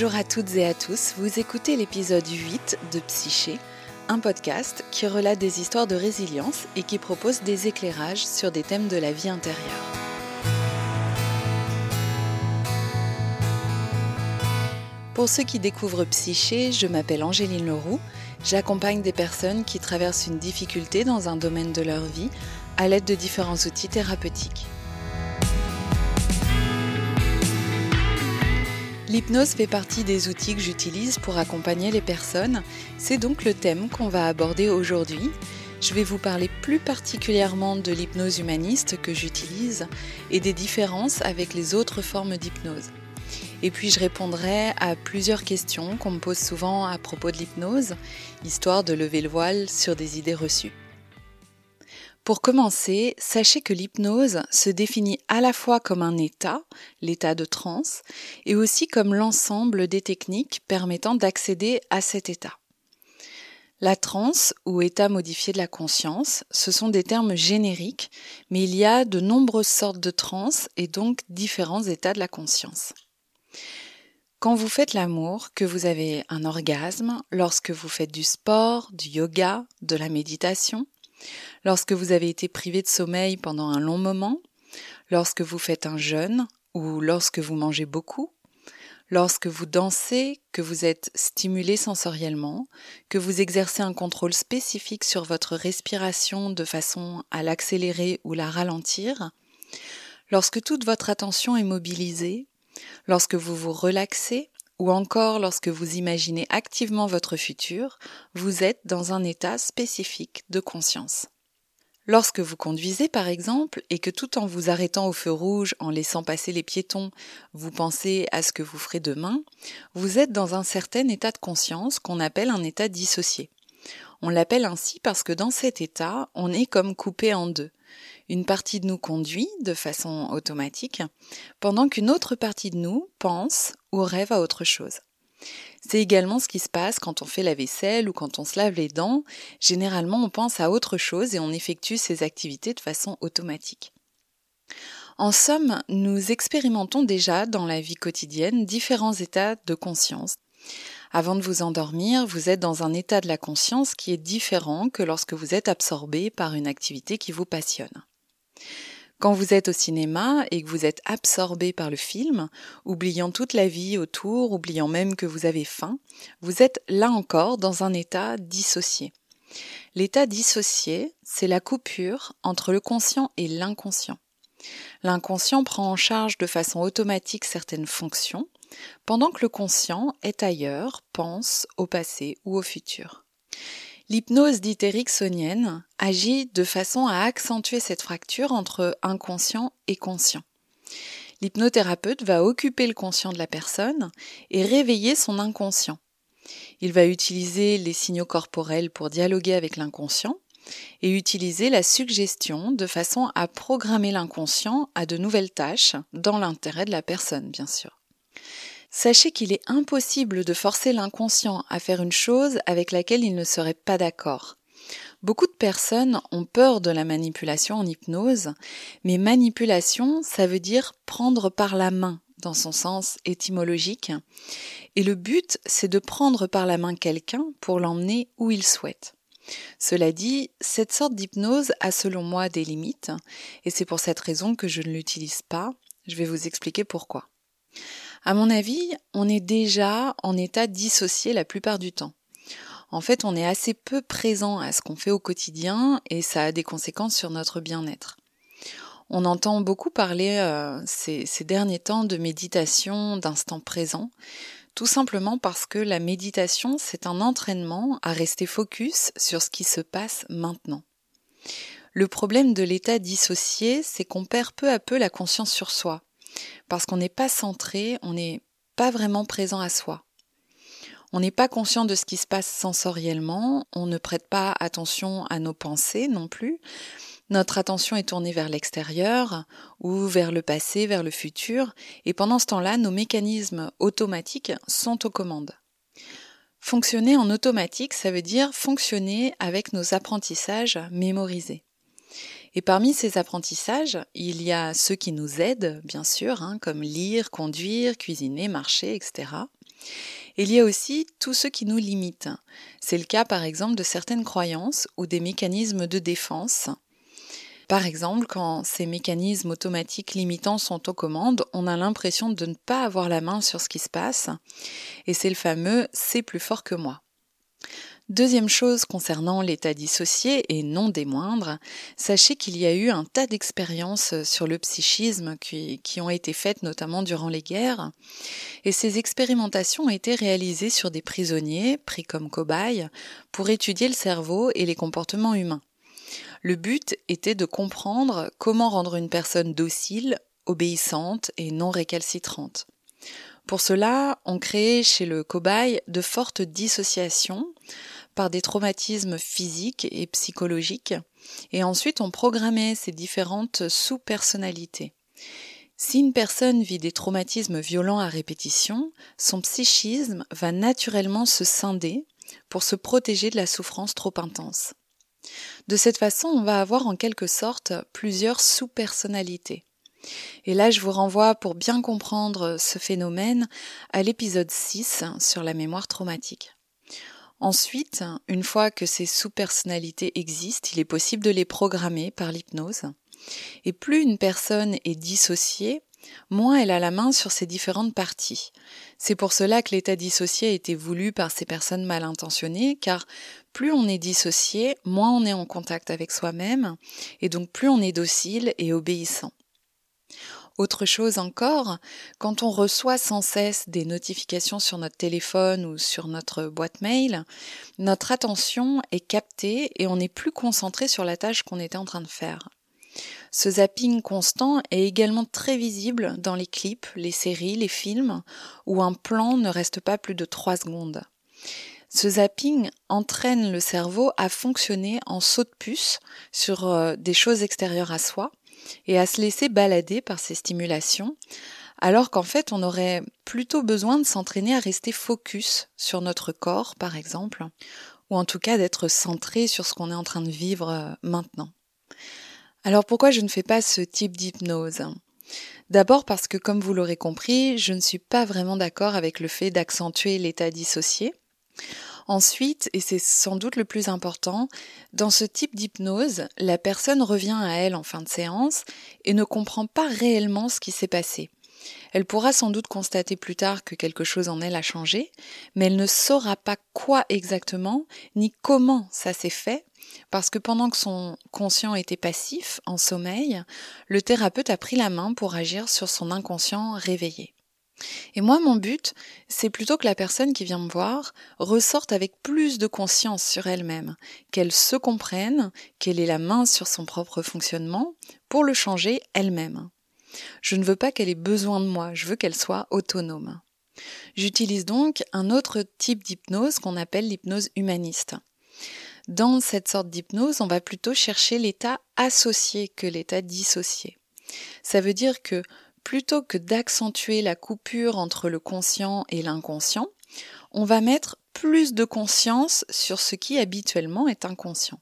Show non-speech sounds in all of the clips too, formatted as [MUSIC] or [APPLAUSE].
Bonjour à toutes et à tous, vous écoutez l'épisode 8 de Psyché, un podcast qui relate des histoires de résilience et qui propose des éclairages sur des thèmes de la vie intérieure. Pour ceux qui découvrent Psyché, je m'appelle Angéline Leroux, j'accompagne des personnes qui traversent une difficulté dans un domaine de leur vie à l'aide de différents outils thérapeutiques. L'hypnose fait partie des outils que j'utilise pour accompagner les personnes. C'est donc le thème qu'on va aborder aujourd'hui. Je vais vous parler plus particulièrement de l'hypnose humaniste que j'utilise et des différences avec les autres formes d'hypnose. Et puis je répondrai à plusieurs questions qu'on me pose souvent à propos de l'hypnose, histoire de lever le voile sur des idées reçues. Pour commencer, sachez que l'hypnose se définit à la fois comme un état, l'état de transe, et aussi comme l'ensemble des techniques permettant d'accéder à cet état. La transe ou état modifié de la conscience, ce sont des termes génériques, mais il y a de nombreuses sortes de transe et donc différents états de la conscience. Quand vous faites l'amour, que vous avez un orgasme, lorsque vous faites du sport, du yoga, de la méditation, lorsque vous avez été privé de sommeil pendant un long moment, lorsque vous faites un jeûne ou lorsque vous mangez beaucoup, lorsque vous dansez, que vous êtes stimulé sensoriellement, que vous exercez un contrôle spécifique sur votre respiration de façon à l'accélérer ou la ralentir, lorsque toute votre attention est mobilisée, lorsque vous vous relaxez, ou encore lorsque vous imaginez activement votre futur, vous êtes dans un état spécifique de conscience. Lorsque vous conduisez par exemple et que tout en vous arrêtant au feu rouge en laissant passer les piétons, vous pensez à ce que vous ferez demain, vous êtes dans un certain état de conscience qu'on appelle un état dissocié. On l'appelle ainsi parce que dans cet état, on est comme coupé en deux. Une partie de nous conduit de façon automatique, pendant qu'une autre partie de nous pense ou rêve à autre chose. C'est également ce qui se passe quand on fait la vaisselle ou quand on se lave les dents. Généralement, on pense à autre chose et on effectue ces activités de façon automatique. En somme, nous expérimentons déjà dans la vie quotidienne différents états de conscience. Avant de vous endormir, vous êtes dans un état de la conscience qui est différent que lorsque vous êtes absorbé par une activité qui vous passionne. Quand vous êtes au cinéma et que vous êtes absorbé par le film, oubliant toute la vie autour, oubliant même que vous avez faim, vous êtes là encore dans un état dissocié. L'état dissocié, c'est la coupure entre le conscient et l'inconscient. L'inconscient prend en charge de façon automatique certaines fonctions, pendant que le conscient est ailleurs, pense au passé ou au futur. L'hypnose dite agit de façon à accentuer cette fracture entre inconscient et conscient. L'hypnothérapeute va occuper le conscient de la personne et réveiller son inconscient. Il va utiliser les signaux corporels pour dialoguer avec l'inconscient et utiliser la suggestion de façon à programmer l'inconscient à de nouvelles tâches dans l'intérêt de la personne, bien sûr. Sachez qu'il est impossible de forcer l'inconscient à faire une chose avec laquelle il ne serait pas d'accord. Beaucoup de personnes ont peur de la manipulation en hypnose, mais manipulation, ça veut dire prendre par la main dans son sens étymologique. Et le but, c'est de prendre par la main quelqu'un pour l'emmener où il souhaite. Cela dit, cette sorte d'hypnose a selon moi des limites, et c'est pour cette raison que je ne l'utilise pas. Je vais vous expliquer pourquoi. À mon avis, on est déjà en état dissocié la plupart du temps. En fait, on est assez peu présent à ce qu'on fait au quotidien et ça a des conséquences sur notre bien-être. On entend beaucoup parler euh, ces, ces derniers temps de méditation, d'instant présent, tout simplement parce que la méditation, c'est un entraînement à rester focus sur ce qui se passe maintenant. Le problème de l'état dissocié, c'est qu'on perd peu à peu la conscience sur soi parce qu'on n'est pas centré, on n'est pas vraiment présent à soi. On n'est pas conscient de ce qui se passe sensoriellement, on ne prête pas attention à nos pensées non plus. Notre attention est tournée vers l'extérieur ou vers le passé, vers le futur, et pendant ce temps-là, nos mécanismes automatiques sont aux commandes. Fonctionner en automatique, ça veut dire fonctionner avec nos apprentissages mémorisés. Et parmi ces apprentissages, il y a ceux qui nous aident, bien sûr, hein, comme lire, conduire, cuisiner, marcher, etc. Il y a aussi tout ce qui nous limite. C'est le cas par exemple de certaines croyances ou des mécanismes de défense. Par exemple, quand ces mécanismes automatiques limitants sont aux commandes, on a l'impression de ne pas avoir la main sur ce qui se passe, et c'est le fameux c'est plus fort que moi. Deuxième chose concernant l'état dissocié, et non des moindres, sachez qu'il y a eu un tas d'expériences sur le psychisme qui, ont été faites notamment durant les guerres, et ces expérimentations ont été réalisées sur des prisonniers pris comme cobayes pour étudier le cerveau et les comportements humains. Le but était de comprendre comment rendre une personne docile, obéissante et non récalcitrante. Pour cela, on créait chez le cobaye de fortes dissociations par des traumatismes physiques et psychologiques, et ensuite on programmait ces différentes sous-personnalités. Si une personne vit des traumatismes violents à répétition, son psychisme va naturellement se scinder pour se protéger de la souffrance trop intense. De cette façon, on va avoir en quelque sorte plusieurs sous-personnalités. Et là, je vous renvoie pour bien comprendre ce phénomène à l'épisode 6 sur la mémoire traumatique. Ensuite, une fois que ces sous-personnalités existent, il est possible de les programmer par l'hypnose. Et plus une personne est dissociée, moins elle a la main sur ses différentes parties. C'est pour cela que l'état dissocié a été voulu par ces personnes mal intentionnées, car plus on est dissocié, moins on est en contact avec soi-même, et donc plus on est docile et obéissant. Autre chose encore, quand on reçoit sans cesse des notifications sur notre téléphone ou sur notre boîte mail, notre attention est captée et on n'est plus concentré sur la tâche qu'on était en train de faire. Ce zapping constant est également très visible dans les clips, les séries, les films, où un plan ne reste pas plus de trois secondes. Ce zapping entraîne le cerveau à fonctionner en saut de puce sur euh, des choses extérieures à soi, et à se laisser balader par ces stimulations, alors qu'en fait on aurait plutôt besoin de s'entraîner à rester focus sur notre corps, par exemple, ou en tout cas d'être centré sur ce qu'on est en train de vivre euh, maintenant. Alors pourquoi je ne fais pas ce type d'hypnose? D'abord parce que, comme vous l'aurez compris, je ne suis pas vraiment d'accord avec le fait d'accentuer l'état dissocié. Ensuite, et c'est sans doute le plus important, dans ce type d'hypnose, la personne revient à elle en fin de séance et ne comprend pas réellement ce qui s'est passé. Elle pourra sans doute constater plus tard que quelque chose en elle a changé, mais elle ne saura pas quoi exactement, ni comment ça s'est fait, parce que pendant que son conscient était passif, en sommeil, le thérapeute a pris la main pour agir sur son inconscient réveillé. Et moi, mon but, c'est plutôt que la personne qui vient me voir ressorte avec plus de conscience sur elle-même, qu'elle se comprenne, qu'elle ait la main sur son propre fonctionnement pour le changer elle-même. Je ne veux pas qu'elle ait besoin de moi, je veux qu'elle soit autonome. J'utilise donc un autre type d'hypnose qu'on appelle l'hypnose humaniste. Dans cette sorte d'hypnose, on va plutôt chercher l'état associé que l'état dissocié. Ça veut dire que plutôt que d'accentuer la coupure entre le conscient et l'inconscient, on va mettre plus de conscience sur ce qui habituellement est inconscient.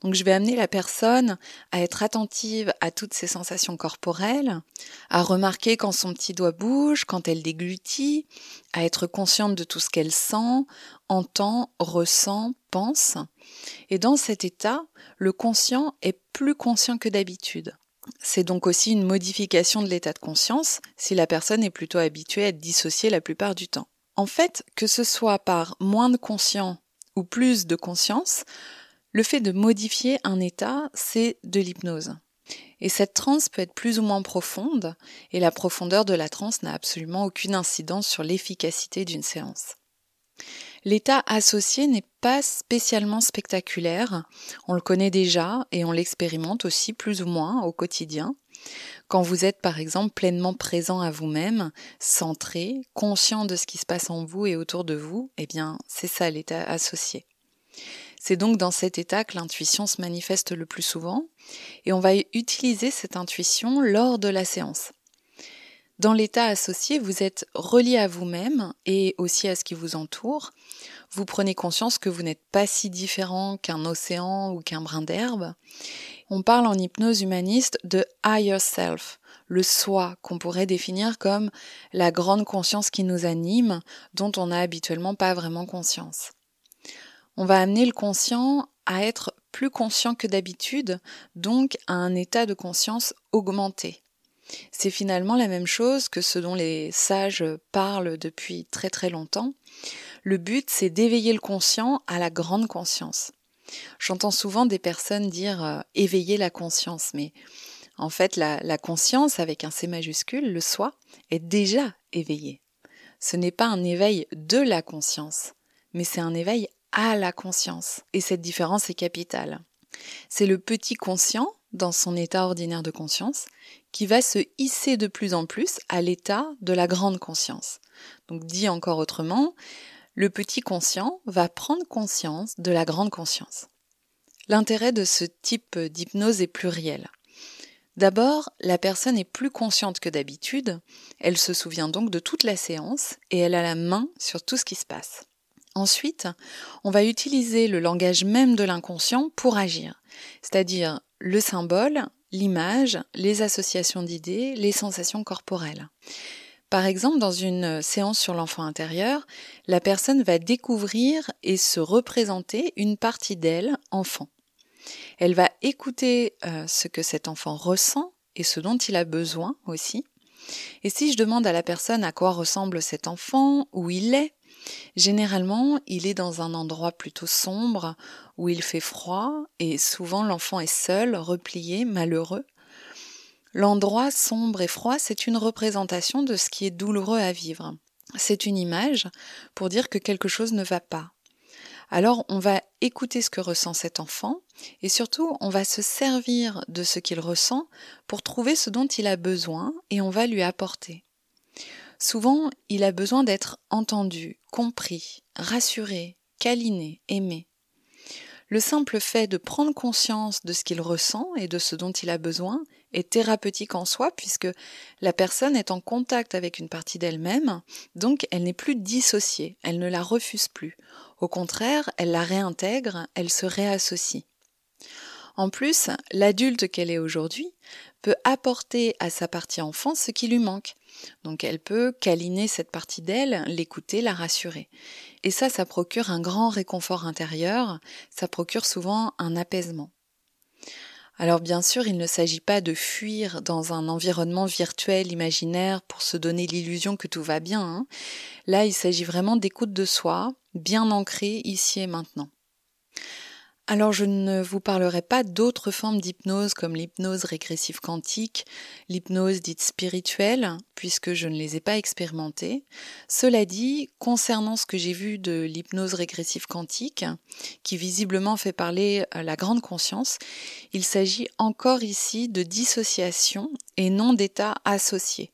Donc je vais amener la personne à être attentive à toutes ses sensations corporelles, à remarquer quand son petit doigt bouge, quand elle déglutit, à être consciente de tout ce qu'elle sent, entend, ressent, pense. Et dans cet état, le conscient est plus conscient que d'habitude. C'est donc aussi une modification de l'état de conscience si la personne est plutôt habituée à être dissociée la plupart du temps. En fait, que ce soit par moins de conscience ou plus de conscience, le fait de modifier un état, c'est de l'hypnose. Et cette transe peut être plus ou moins profonde, et la profondeur de la transe n'a absolument aucune incidence sur l'efficacité d'une séance. L'état associé n'est pas spécialement spectaculaire, on le connaît déjà et on l'expérimente aussi plus ou moins au quotidien. Quand vous êtes par exemple pleinement présent à vous-même, centré, conscient de ce qui se passe en vous et autour de vous, eh bien c'est ça l'état associé. C'est donc dans cet état que l'intuition se manifeste le plus souvent et on va utiliser cette intuition lors de la séance. Dans l'état associé, vous êtes relié à vous-même et aussi à ce qui vous entoure. vous prenez conscience que vous n'êtes pas si différent qu'un océan ou qu'un brin d'herbe. On parle en hypnose humaniste de higher self, le soi qu'on pourrait définir comme la grande conscience qui nous anime, dont on n'a habituellement pas vraiment conscience. On va amener le conscient à être plus conscient que d'habitude, donc à un état de conscience augmenté. C'est finalement la même chose que ce dont les sages parlent depuis très très longtemps. Le but, c'est d'éveiller le conscient à la grande conscience. J'entends souvent des personnes dire euh, éveiller la conscience, mais en fait, la, la conscience avec un C majuscule, le soi, est déjà éveillé. Ce n'est pas un éveil de la conscience, mais c'est un éveil à la conscience. Et cette différence est capitale. C'est le petit conscient, dans son état ordinaire de conscience, qui va se hisser de plus en plus à l'état de la grande conscience. Donc dit encore autrement, le petit conscient va prendre conscience de la grande conscience. L'intérêt de ce type d'hypnose est pluriel. D'abord, la personne est plus consciente que d'habitude, elle se souvient donc de toute la séance et elle a la main sur tout ce qui se passe. Ensuite, on va utiliser le langage même de l'inconscient pour agir, c'est-à-dire le symbole, l'image, les associations d'idées, les sensations corporelles. Par exemple, dans une séance sur l'enfant intérieur, la personne va découvrir et se représenter une partie d'elle, enfant. Elle va écouter euh, ce que cet enfant ressent et ce dont il a besoin aussi. Et si je demande à la personne à quoi ressemble cet enfant, où il est, Généralement, il est dans un endroit plutôt sombre où il fait froid et souvent l'enfant est seul, replié, malheureux. L'endroit sombre et froid, c'est une représentation de ce qui est douloureux à vivre. C'est une image pour dire que quelque chose ne va pas. Alors on va écouter ce que ressent cet enfant et surtout on va se servir de ce qu'il ressent pour trouver ce dont il a besoin et on va lui apporter. Souvent, il a besoin d'être entendu, compris, rassuré, câliné, aimé. Le simple fait de prendre conscience de ce qu'il ressent et de ce dont il a besoin est thérapeutique en soi puisque la personne est en contact avec une partie d'elle-même, donc elle n'est plus dissociée, elle ne la refuse plus. Au contraire, elle la réintègre, elle se réassocie. En plus, l'adulte qu'elle est aujourd'hui peut apporter à sa partie enfant ce qui lui manque. Donc elle peut câliner cette partie d'elle, l'écouter, la rassurer. Et ça, ça procure un grand réconfort intérieur, ça procure souvent un apaisement. Alors bien sûr, il ne s'agit pas de fuir dans un environnement virtuel imaginaire pour se donner l'illusion que tout va bien. Hein. Là, il s'agit vraiment d'écoute de soi, bien ancrée ici et maintenant. Alors je ne vous parlerai pas d'autres formes d'hypnose comme l'hypnose régressive quantique, l'hypnose dite spirituelle, puisque je ne les ai pas expérimentées. Cela dit, concernant ce que j'ai vu de l'hypnose régressive quantique, qui visiblement fait parler la grande conscience, il s'agit encore ici de dissociation et non d'état associé.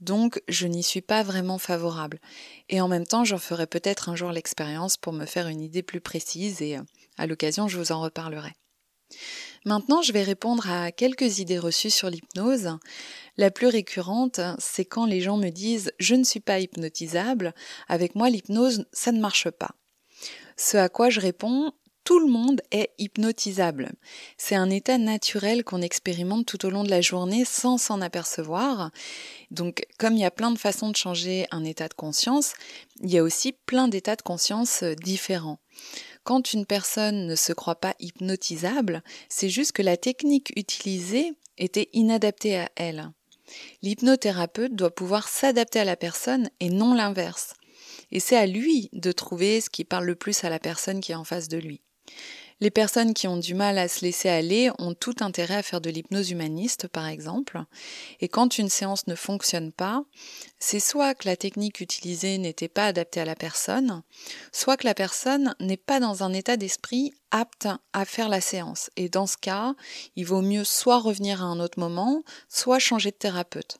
Donc je n'y suis pas vraiment favorable. Et en même temps, j'en ferai peut-être un jour l'expérience pour me faire une idée plus précise et à l'occasion, je vous en reparlerai. Maintenant, je vais répondre à quelques idées reçues sur l'hypnose. La plus récurrente, c'est quand les gens me disent je ne suis pas hypnotisable, avec moi l'hypnose, ça ne marche pas. Ce à quoi je réponds tout le monde est hypnotisable. C'est un état naturel qu'on expérimente tout au long de la journée sans s'en apercevoir. Donc, comme il y a plein de façons de changer un état de conscience, il y a aussi plein d'états de conscience différents. Quand une personne ne se croit pas hypnotisable, c'est juste que la technique utilisée était inadaptée à elle. L'hypnothérapeute doit pouvoir s'adapter à la personne et non l'inverse. Et c'est à lui de trouver ce qui parle le plus à la personne qui est en face de lui. Les personnes qui ont du mal à se laisser aller ont tout intérêt à faire de l'hypnose humaniste, par exemple. Et quand une séance ne fonctionne pas, c'est soit que la technique utilisée n'était pas adaptée à la personne, soit que la personne n'est pas dans un état d'esprit apte à faire la séance. Et dans ce cas, il vaut mieux soit revenir à un autre moment, soit changer de thérapeute.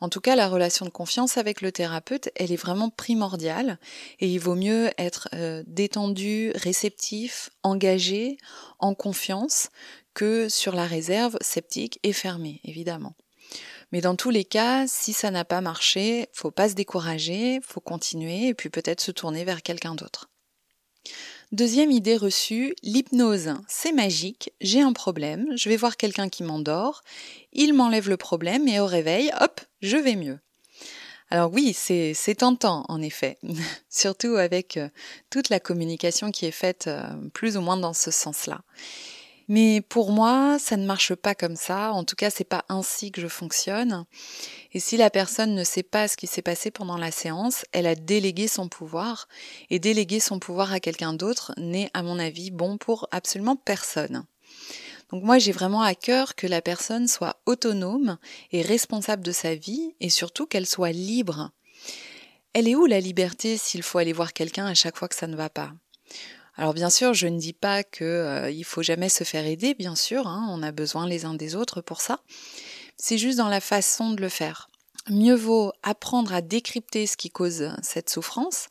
En tout cas, la relation de confiance avec le thérapeute, elle est vraiment primordiale et il vaut mieux être euh, détendu, réceptif, engagé, en confiance que sur la réserve, sceptique et fermé, évidemment. Mais dans tous les cas, si ça n'a pas marché, faut pas se décourager, faut continuer et puis peut-être se tourner vers quelqu'un d'autre. Deuxième idée reçue, l'hypnose, c'est magique, j'ai un problème, je vais voir quelqu'un qui m'endort, il m'enlève le problème et au réveil, hop, je vais mieux. Alors oui, c'est tentant en effet, [LAUGHS] surtout avec euh, toute la communication qui est faite euh, plus ou moins dans ce sens-là. Mais pour moi, ça ne marche pas comme ça. En tout cas, c'est pas ainsi que je fonctionne. Et si la personne ne sait pas ce qui s'est passé pendant la séance, elle a délégué son pouvoir. Et déléguer son pouvoir à quelqu'un d'autre n'est, à mon avis, bon pour absolument personne. Donc moi, j'ai vraiment à cœur que la personne soit autonome et responsable de sa vie et surtout qu'elle soit libre. Elle est où la liberté s'il faut aller voir quelqu'un à chaque fois que ça ne va pas? Alors bien sûr, je ne dis pas qu'il euh, il faut jamais se faire aider, bien sûr, hein, on a besoin les uns des autres pour ça. C'est juste dans la façon de le faire. Mieux vaut apprendre à décrypter ce qui cause cette souffrance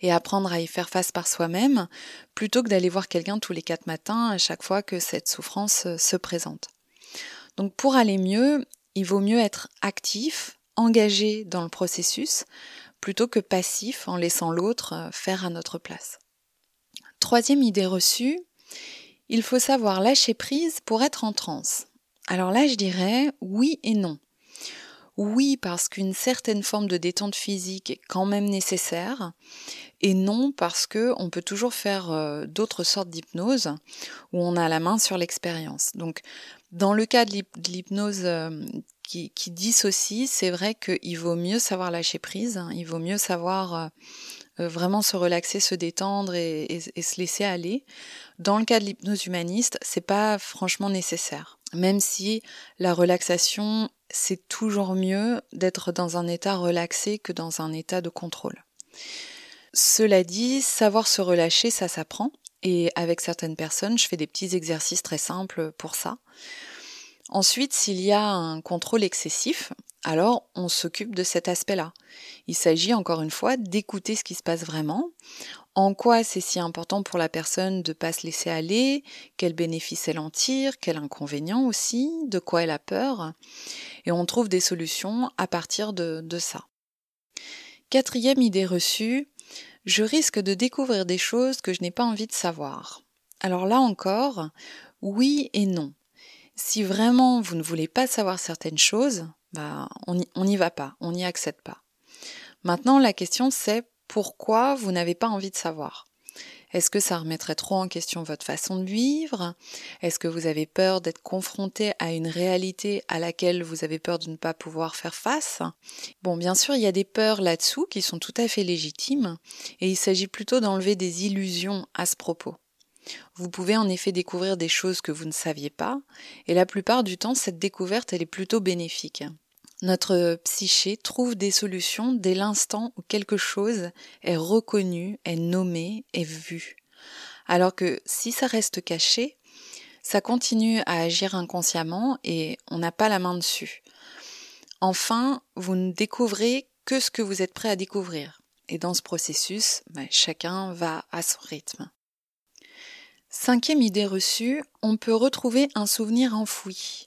et apprendre à y faire face par soi-même plutôt que d'aller voir quelqu'un tous les quatre matins à chaque fois que cette souffrance euh, se présente. Donc pour aller mieux, il vaut mieux être actif, engagé dans le processus, plutôt que passif en laissant l'autre euh, faire à notre place. Troisième idée reçue, il faut savoir lâcher prise pour être en transe. Alors là, je dirais oui et non. Oui, parce qu'une certaine forme de détente physique est quand même nécessaire, et non parce que on peut toujours faire euh, d'autres sortes d'hypnose où on a la main sur l'expérience. Donc, dans le cas de l'hypnose euh, qui, dissocie, c'est vrai qu'il vaut mieux savoir lâcher prise, hein. il vaut mieux savoir euh, vraiment se relaxer, se détendre et, se laisser aller. Dans le cas de l'hypnose humaniste, c'est pas franchement nécessaire. Même si la relaxation, c'est toujours mieux d'être dans un état relaxé que dans un état de contrôle. Cela dit, savoir se relâcher, ça s'apprend. Et avec certaines personnes, je fais des petits exercices très simples pour ça. Ensuite, s'il y a un contrôle excessif, alors on s'occupe de cet aspect-là. Il s'agit encore une fois d'écouter ce qui se passe vraiment, en quoi c'est si important pour la personne de ne pas se laisser aller, quels bénéfices elle en tire, quels inconvénients aussi, de quoi elle a peur, et on trouve des solutions à partir de, de ça. Quatrième idée reçue, je risque de découvrir des choses que je n'ai pas envie de savoir. Alors là encore, oui et non. Si vraiment vous ne voulez pas savoir certaines choses, bah, on n'y va pas, on n'y accède pas. Maintenant, la question c'est pourquoi vous n'avez pas envie de savoir? Est-ce que ça remettrait trop en question votre façon de vivre? Est-ce que vous avez peur d'être confronté à une réalité à laquelle vous avez peur de ne pas pouvoir faire face? Bon, bien sûr, il y a des peurs là-dessous qui sont tout à fait légitimes, et il s'agit plutôt d'enlever des illusions à ce propos. Vous pouvez en effet découvrir des choses que vous ne saviez pas, et la plupart du temps, cette découverte, elle est plutôt bénéfique. Notre psyché trouve des solutions dès l'instant où quelque chose est reconnu, est nommé, est vu. Alors que si ça reste caché, ça continue à agir inconsciemment et on n'a pas la main dessus. Enfin, vous ne découvrez que ce que vous êtes prêt à découvrir. Et dans ce processus, ben, chacun va à son rythme. Cinquième idée reçue, on peut retrouver un souvenir enfoui.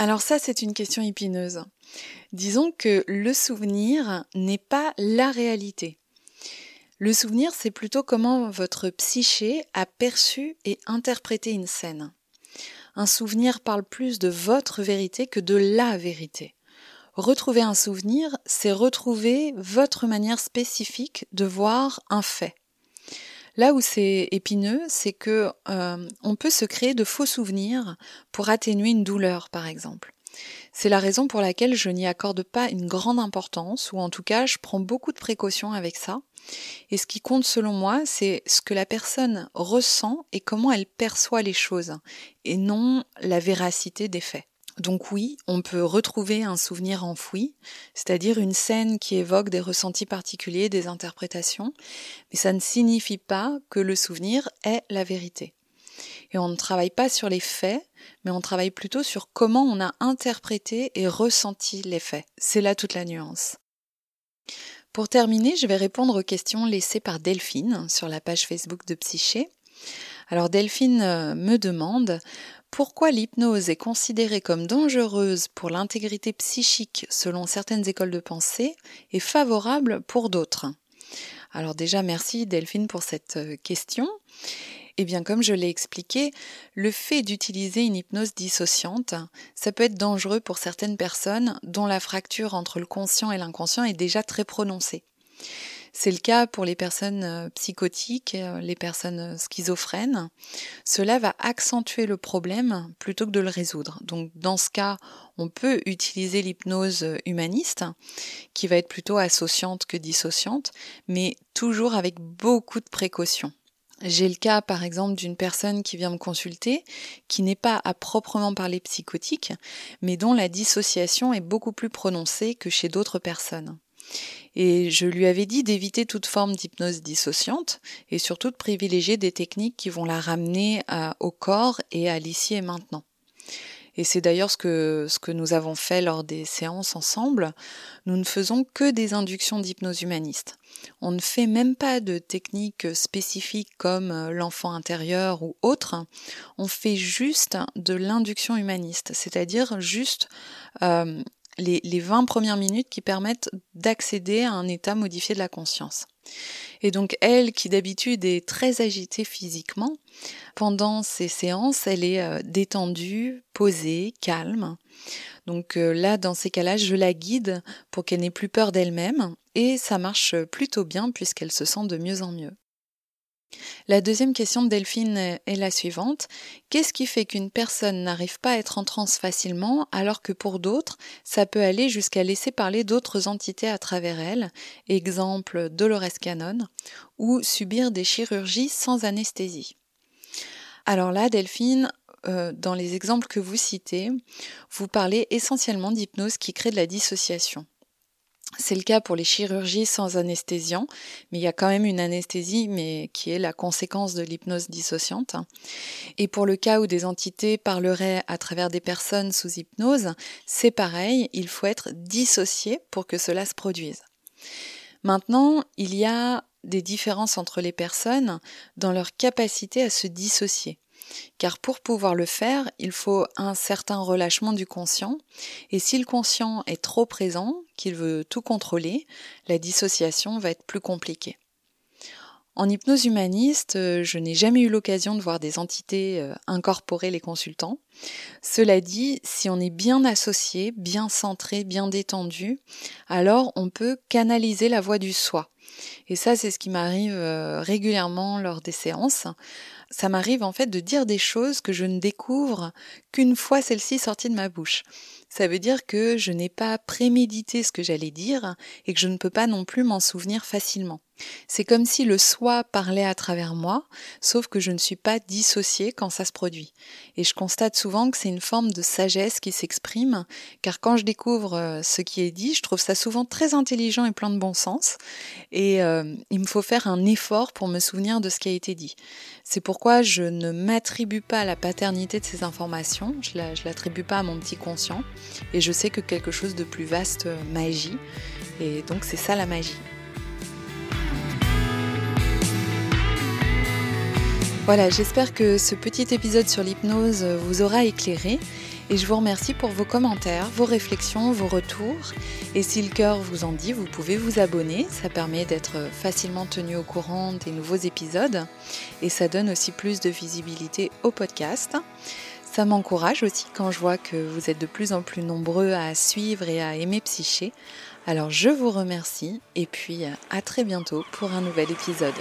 Alors ça, c'est une question épineuse. Disons que le souvenir n'est pas la réalité. Le souvenir, c'est plutôt comment votre psyché a perçu et interprété une scène. Un souvenir parle plus de votre vérité que de la vérité. Retrouver un souvenir, c'est retrouver votre manière spécifique de voir un fait. Là où c'est épineux, c'est que euh, on peut se créer de faux souvenirs pour atténuer une douleur, par exemple. C'est la raison pour laquelle je n'y accorde pas une grande importance, ou en tout cas je prends beaucoup de précautions avec ça. Et ce qui compte selon moi, c'est ce que la personne ressent et comment elle perçoit les choses, et non la véracité des faits. Donc oui, on peut retrouver un souvenir enfoui, c'est-à-dire une scène qui évoque des ressentis particuliers, des interprétations, mais ça ne signifie pas que le souvenir est la vérité. Et on ne travaille pas sur les faits, mais on travaille plutôt sur comment on a interprété et ressenti les faits. C'est là toute la nuance. Pour terminer, je vais répondre aux questions laissées par Delphine sur la page Facebook de Psyché. Alors Delphine euh, me demande pourquoi l'hypnose est considérée comme dangereuse pour l'intégrité psychique selon certaines écoles de pensée et favorable pour d'autres? Alors déjà, merci Delphine pour cette euh, question. Eh bien, comme je l'ai expliqué, le fait d'utiliser une hypnose dissociante, ça peut être dangereux pour certaines personnes dont la fracture entre le conscient et l'inconscient est déjà très prononcée. C'est le cas pour les personnes euh, psychotiques, euh, les personnes euh, schizophrènes. Cela va accentuer le problème plutôt que de le résoudre. Donc dans ce cas, on peut utiliser l'hypnose humaniste, qui va être plutôt associante que dissociante, mais toujours avec beaucoup de précautions. J'ai le cas, par exemple, d'une personne qui vient me consulter, qui n'est pas à proprement parler psychotique, mais dont la dissociation est beaucoup plus prononcée que chez d'autres personnes. Et je lui avais dit d'éviter toute forme d'hypnose dissociante et surtout de privilégier des techniques qui vont la ramener au corps et à l'ici et maintenant. Et c'est d'ailleurs ce que, ce que nous avons fait lors des séances ensemble. Nous ne faisons que des inductions d'hypnose humaniste. On ne fait même pas de techniques spécifiques comme euh, l'enfant intérieur ou autre. On fait juste de l'induction humaniste, c'est-à-dire juste euh, les, les 20 premières minutes qui permettent d'accéder à un état modifié de la conscience. Et donc elle, qui d'habitude est très agitée physiquement, pendant ces séances, elle est euh, détendue, posée, calme. Donc euh, là, dans ces cas-là, je la guide pour qu'elle n'ait plus peur d'elle-même, et ça marche plutôt bien puisqu'elle se sent de mieux en mieux. La deuxième question de Delphine est la suivante. Qu'est-ce qui fait qu'une personne n'arrive pas à être en transe facilement alors que pour d'autres, ça peut aller jusqu'à laisser parler d'autres entités à travers elle, exemple Dolores Cannon, ou subir des chirurgies sans anesthésie? Alors là, Delphine, euh, dans les exemples que vous citez, vous parlez essentiellement d'hypnose qui crée de la dissociation. C'est le cas pour les chirurgies sans anesthésiant, mais il y a quand même une anesthésie, mais qui est la conséquence de l'hypnose dissociante. Et pour le cas où des entités parleraient à travers des personnes sous hypnose, c'est pareil, il faut être dissocié pour que cela se produise. Maintenant, il y a des différences entre les personnes dans leur capacité à se dissocier car pour pouvoir le faire, il faut un certain relâchement du conscient, et si le conscient est trop présent, qu'il veut tout contrôler, la dissociation va être plus compliquée. En hypnose humaniste, euh, je n'ai jamais eu l'occasion de voir des entités euh, incorporer les consultants. Cela dit, si on est bien associé, bien centré, bien détendu, alors on peut canaliser la voix du soi. Et ça, c'est ce qui m'arrive euh, régulièrement lors des séances ça m'arrive en fait de dire des choses que je ne découvre qu'une fois celle-ci sortie de ma bouche. Ça veut dire que je n'ai pas prémédité ce que j'allais dire et que je ne peux pas non plus m'en souvenir facilement. C'est comme si le soi parlait à travers moi, sauf que je ne suis pas dissociée quand ça se produit. Et je constate souvent que c'est une forme de sagesse qui s'exprime, car quand je découvre euh, ce qui est dit, je trouve ça souvent très intelligent et plein de bon sens, et euh, il me faut faire un effort pour me souvenir de ce qui a été dit. C'est pourquoi je ne m'attribue pas la paternité de ces informations, je ne l'attribue pas à mon petit conscient, et je sais que quelque chose de plus vaste euh, m'agit, et donc c'est ça la magie. Voilà, j'espère que ce petit épisode sur l'hypnose vous aura éclairé et je vous remercie pour vos commentaires, vos réflexions, vos retours. Et si le cœur vous en dit, vous pouvez vous abonner, ça permet d'être facilement tenu au courant des nouveaux épisodes et ça donne aussi plus de visibilité au podcast. Ça m'encourage aussi quand je vois que vous êtes de plus en plus nombreux à suivre et à aimer Psyché. Alors je vous remercie et puis à très bientôt pour un nouvel épisode.